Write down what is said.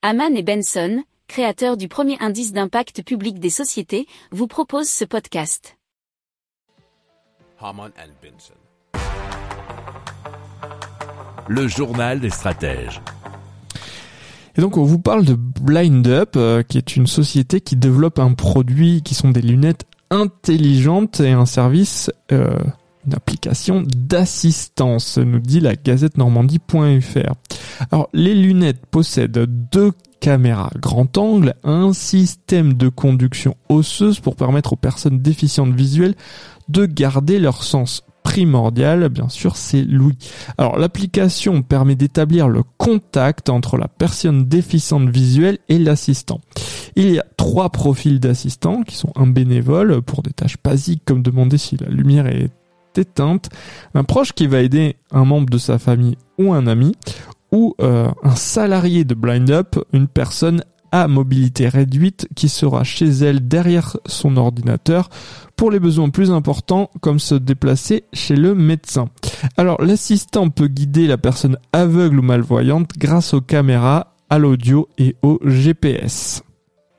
Haman et Benson, créateurs du premier indice d'impact public des sociétés, vous proposent ce podcast. Haman and Benson. Le journal des stratèges. Et donc on vous parle de Blind Up, euh, qui est une société qui développe un produit qui sont des lunettes intelligentes et un service, euh, application d'assistance, nous dit la gazette normandie.fr. Alors les lunettes possèdent deux caméras grand angle, un système de conduction osseuse pour permettre aux personnes déficientes visuelles de garder leur sens primordial, bien sûr, c'est l'ouïe. Alors l'application permet d'établir le contact entre la personne déficiente visuelle et l'assistant. Il y a trois profils d'assistants qui sont un bénévole pour des tâches basiques comme demander si la lumière est un proche qui va aider un membre de sa famille ou un ami, ou euh, un salarié de Blind Up, une personne à mobilité réduite qui sera chez elle derrière son ordinateur pour les besoins plus importants comme se déplacer chez le médecin. Alors l'assistant peut guider la personne aveugle ou malvoyante grâce aux caméras, à l'audio et au GPS.